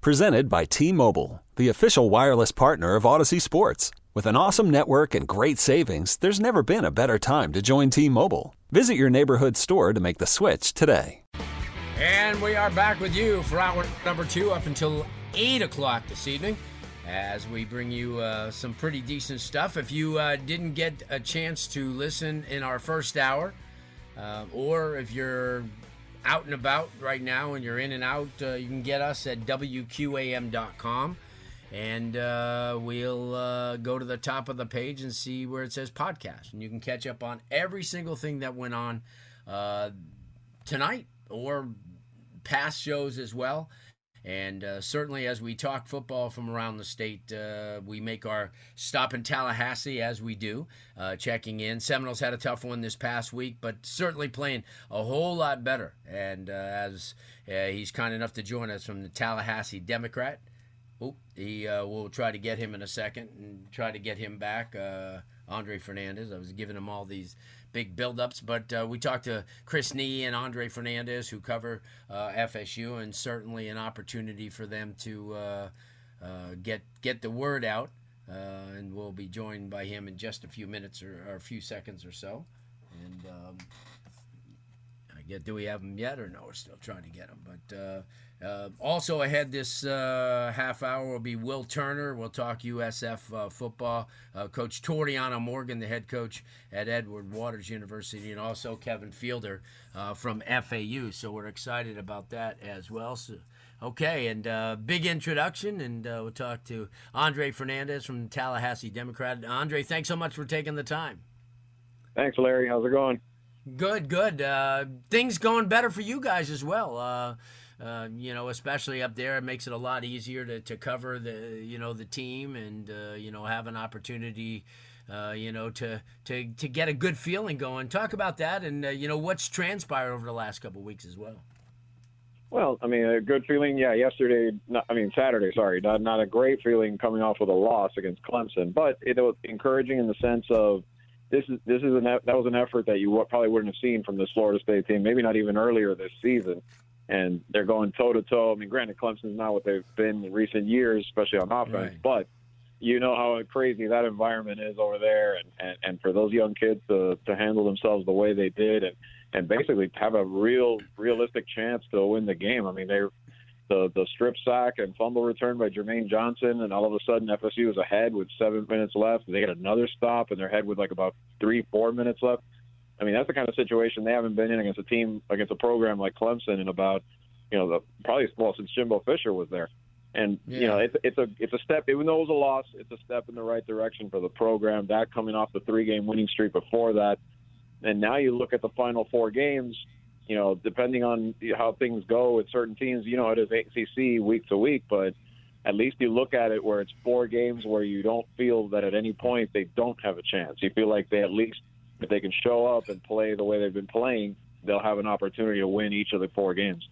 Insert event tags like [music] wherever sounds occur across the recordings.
Presented by T Mobile, the official wireless partner of Audacy Sports. With an awesome network and great savings, there's never been a better time to join T Mobile. Visit your neighborhood store to make the switch today. And we are back with you for hour number two up until 8 o'clock this evening as we bring you uh, some pretty decent stuff. If you uh, didn't get a chance to listen in our first hour, uh, or if you're out and about right now and you're in and out, uh, you can get us at WQAM.com. And uh, we'll uh, go to the top of the page and see where it says podcast. And you can catch up on every single thing that went on tonight or past shows as well. And uh, certainly, as we talk football from around the state, uh, we make our stop in Tallahassee as we do, uh, checking in. Seminoles had a tough one this past week, but certainly playing a whole lot better. And uh, as uh, he's kind enough to join us from the Tallahassee Democrat, oh, he uh, will try to get him in a second and try to get him back. Andre Fernandez. I was giving him all these big buildups. But uh, we talked to Chris Nee and Andre Fernandez, who cover uh, FSU, and certainly an opportunity for them to uh, uh, get get the word out. Uh, and we'll be joined by him in just a few minutes or, or a few seconds or so. And um, I get, do we have him yet or no? We're still trying to get him, but. Uh, also ahead this uh, half hour will be Will Turner. We'll talk USF uh, football. Uh, coach Toriano Morgan, the head coach at Edward Waters University, and also Kevin Fielder uh, from FAU. So we're excited about that as well. So, okay, and uh, big introduction, and we'll talk to Andre Fernandez from Tallahassee Democrat. Andre, thanks so much for taking the time. Thanks, Larry. How's it going? Good, good. things going better for you guys as well. Uh, you know, especially up there, it makes it a lot easier to, to cover the you know the team and uh, you know have an opportunity. Uh, you know, to, to to get a good feeling going. Talk about that, and uh, you know what's transpired over the last couple weeks as well. Well, I mean, a good feeling. Yeah, yesterday. Not, I mean, Saturday. Sorry, not not a great feeling coming off with a loss against Clemson, but it was encouraging in the sense of this is this is an that was an effort that you probably wouldn't have seen from this Florida State team, maybe not even earlier this season and they're going toe to toe. I mean, granted, Clemson's not what they've been in recent years, especially on offense, right. but you know how crazy that environment is over there, and, and and for those young kids to to handle themselves the way they did, and and basically have a real realistic chance to win the game. I mean, they're the the strip sack and fumble return by Jermaine Johnson, and all of a sudden FSU was ahead with seven minutes left. They get another stop, and they're ahead with like about three, four minutes left. I mean, that's the kind of situation they haven't been in against a team against a program like Clemson in about, you know, the probably well since Jimbo Fisher was there. And yeah. you know, it's it's a it's a step. Even though it was a loss, it's a step in the right direction for the program. That coming off the three game winning streak before that, and now you look at the final four games. You know, depending on how things go with certain teams, you know, it is ACC week to week, but at least you look at it where it's four games where you don't feel that at any point they don't have a chance. You feel like they at least if they can show up and play the way they've been playing, they'll have an opportunity to win each of the four games.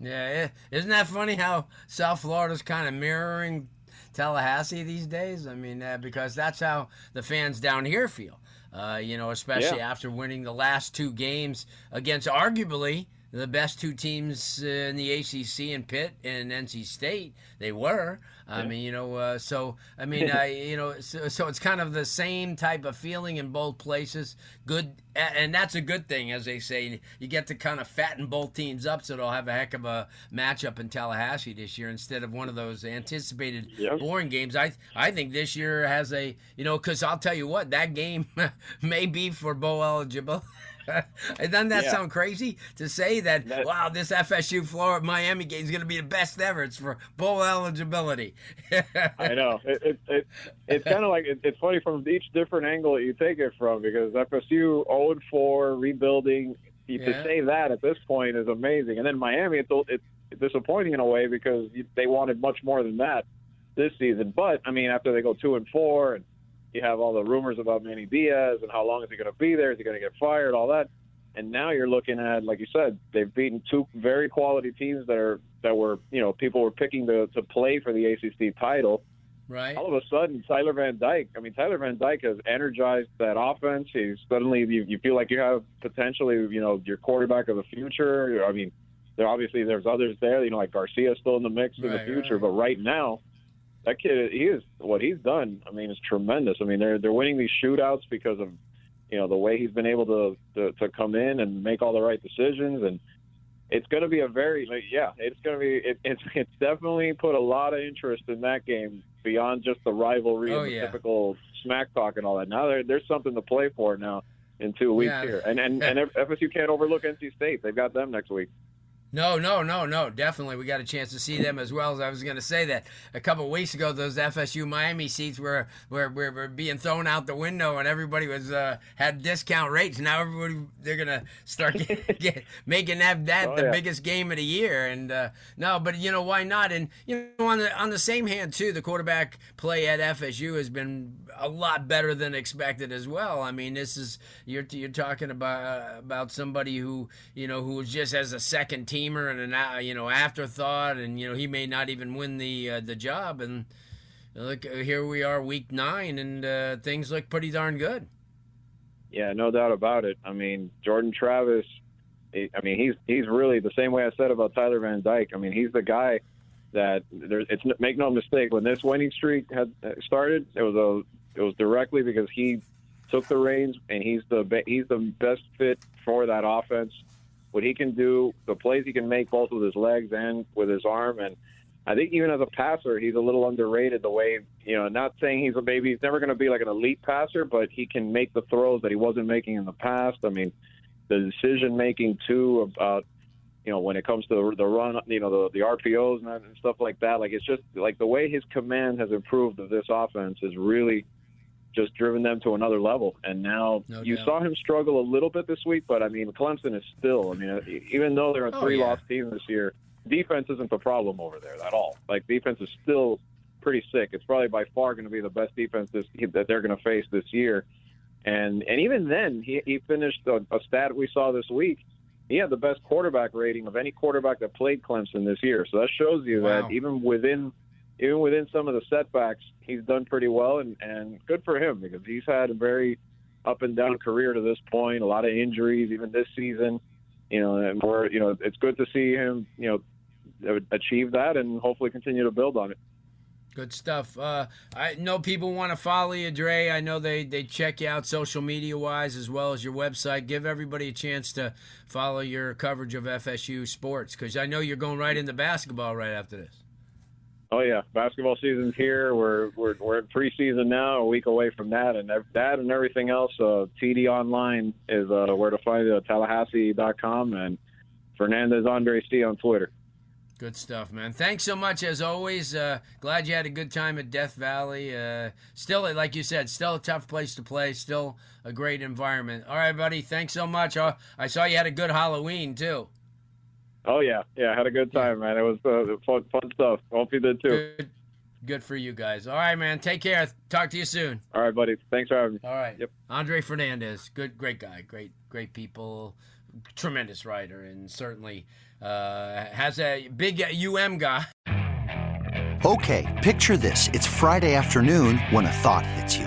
Yeah, isn't that funny how South Florida's kind of mirroring Tallahassee these days? I mean, uh, because that's how the fans down here feel. Uh, you know, especially yeah. after winning the last two games against arguably the best two teams in the ACC and Pitt and NC State. They were. I mean, you know, uh, so I mean, [laughs] I you know, so, so, it's kind of the same type of feeling in both places. Good, and that's a good thing, as they say. You get to kind of fatten both teams up, so they'll have a heck of a matchup in Tallahassee this year instead of one of those anticipated yep. boring games. I I think this year has a you know, because I'll tell you what, that game [laughs] may be for bowl eligible. [laughs] Doesn't that yeah. sound crazy to say that, that, Wow, this FSU Florida Miami game is going to be the best ever. It's for bowl eligibility. [laughs] I know. It, it, it it's kind of like it, it's funny from each different angle that you take it from because FSU 0 4 rebuilding. Yeah. To say that at this point is amazing, and then Miami, it's it's disappointing in a way because they wanted much more than that this season. But I mean, after they go two and four, and you have all the rumors about Manny Diaz and how long is he going to be there? Is he going to get fired? All that. And now you're looking at, like you said, they've beaten two very quality teams that are that were, you know, people were picking to to play for the ACC title. Right. All of a sudden, Tyler Van Dyke. I mean, Tyler Van Dyke has energized that offense. He's suddenly you, you feel like you have potentially, you know, your quarterback of the future. I mean, there obviously there's others there. You know, like Garcia still in the mix in the future, right. but right now, that kid, he is what he's done. I mean, it's tremendous. I mean, they're they're winning these shootouts because of you know the way he's been able to to, to come in and make all the right decisions and. It's going to be a very, like, yeah. It's going to be. It, it's [laughs] it's definitely put a lot of interest in that game beyond just the rivalry Oh, and the yeah. typical smack talk and all that. Now there, there's something to play for now in two weeks Yeah. here, and and [laughs] and FSU can't overlook NC State. They've got them next week. No, no, no, no. Definitely, we got a chance to see them as well. As I was going to say that a couple of weeks ago, those FSU Miami seats were were, were, were being thrown out the window, and everybody was uh, had discount rates. Now everybody they're going to start [laughs] get, get, making that that Oh, the yeah. biggest game of the year. And uh, no, but you know why not? And you know on the on the same hand too, the quarterback play at FSU has been a lot better than expected as well. I mean, this is you're you're talking about uh, about somebody who you know who was just as a second teamer and an uh, you know afterthought, and you know he may not even win the uh, the job. And look, here we are, week nine, and uh, things look pretty darn good. Yeah, no doubt about it. I mean, Jordan Travis. I mean, he's he's really the same way I said about Tyler Van Dyke. I mean, he's the guy that there's. It's make no mistake when this winning streak had uh, started, it was a it was directly because he took the reins and he's the he's the best fit for that offense. What he can do, the plays he can make both with his legs and with his arm, and I think even as a passer, he's a little underrated. The way you know, not saying he's a baby, he's never going to be like an elite passer, but he can make the throws that he wasn't making in the past. I mean, the decision making too about you know when it comes to the run, you know, the the RPOs and, and stuff like that. Like it's just like the way his command has improved of this offense is really just driven them to another level. And now No you doubt. saw him struggle a little bit this week, but I mean, Clemson is still. I mean, even though they're a Oh, three yeah. loss team this year, defense isn't the problem over there at all. Like defense is still pretty sick. It's probably by far going to be the best defense this, that they're going to face this year. And and even then, he, he finished a, a stat we saw this week. He had the best quarterback rating of any quarterback that played Clemson this year. So that shows you Wow. that even within even within some of the setbacks, he's done pretty well, and and good for him because he's had a very up and down career to this point. A lot of injuries, even this season. You know, and we're you know it's good to see him you know achieve that and hopefully continue to build on it. Good stuff. Uh, I know people want to follow you, Dre. I know they, they check you out social media wise as well as your website. Give everybody a chance to follow your coverage of FSU sports because I know you're going right into basketball right after this. Oh yeah, basketball season's here. We're we're we're in preseason now, a week away from that, and that and everything else. Uh, TD Online is uh, where to find it. Tallahassee.com and Fernandez Andre C on Twitter. Good stuff, man. Thanks so much as always. Uh, glad you had a good time at Death Valley. Uh, still, like you said, still a tough place to play. Still a great environment. All right, buddy. Thanks so much. Uh, I saw you had a good Halloween too. Oh yeah, yeah, I had a good time, man. It was uh, fun, fun stuff. Hope you did too. Good, good for you guys. All right, man. Take care. Talk to you soon. All right, buddy. Thanks for having me. All right. Yep. Andre Fernandez, good, great guy, great, great people, tremendous writer, and certainly uh, has a big UM guy. Okay, picture this. It's Friday afternoon when a thought hits you.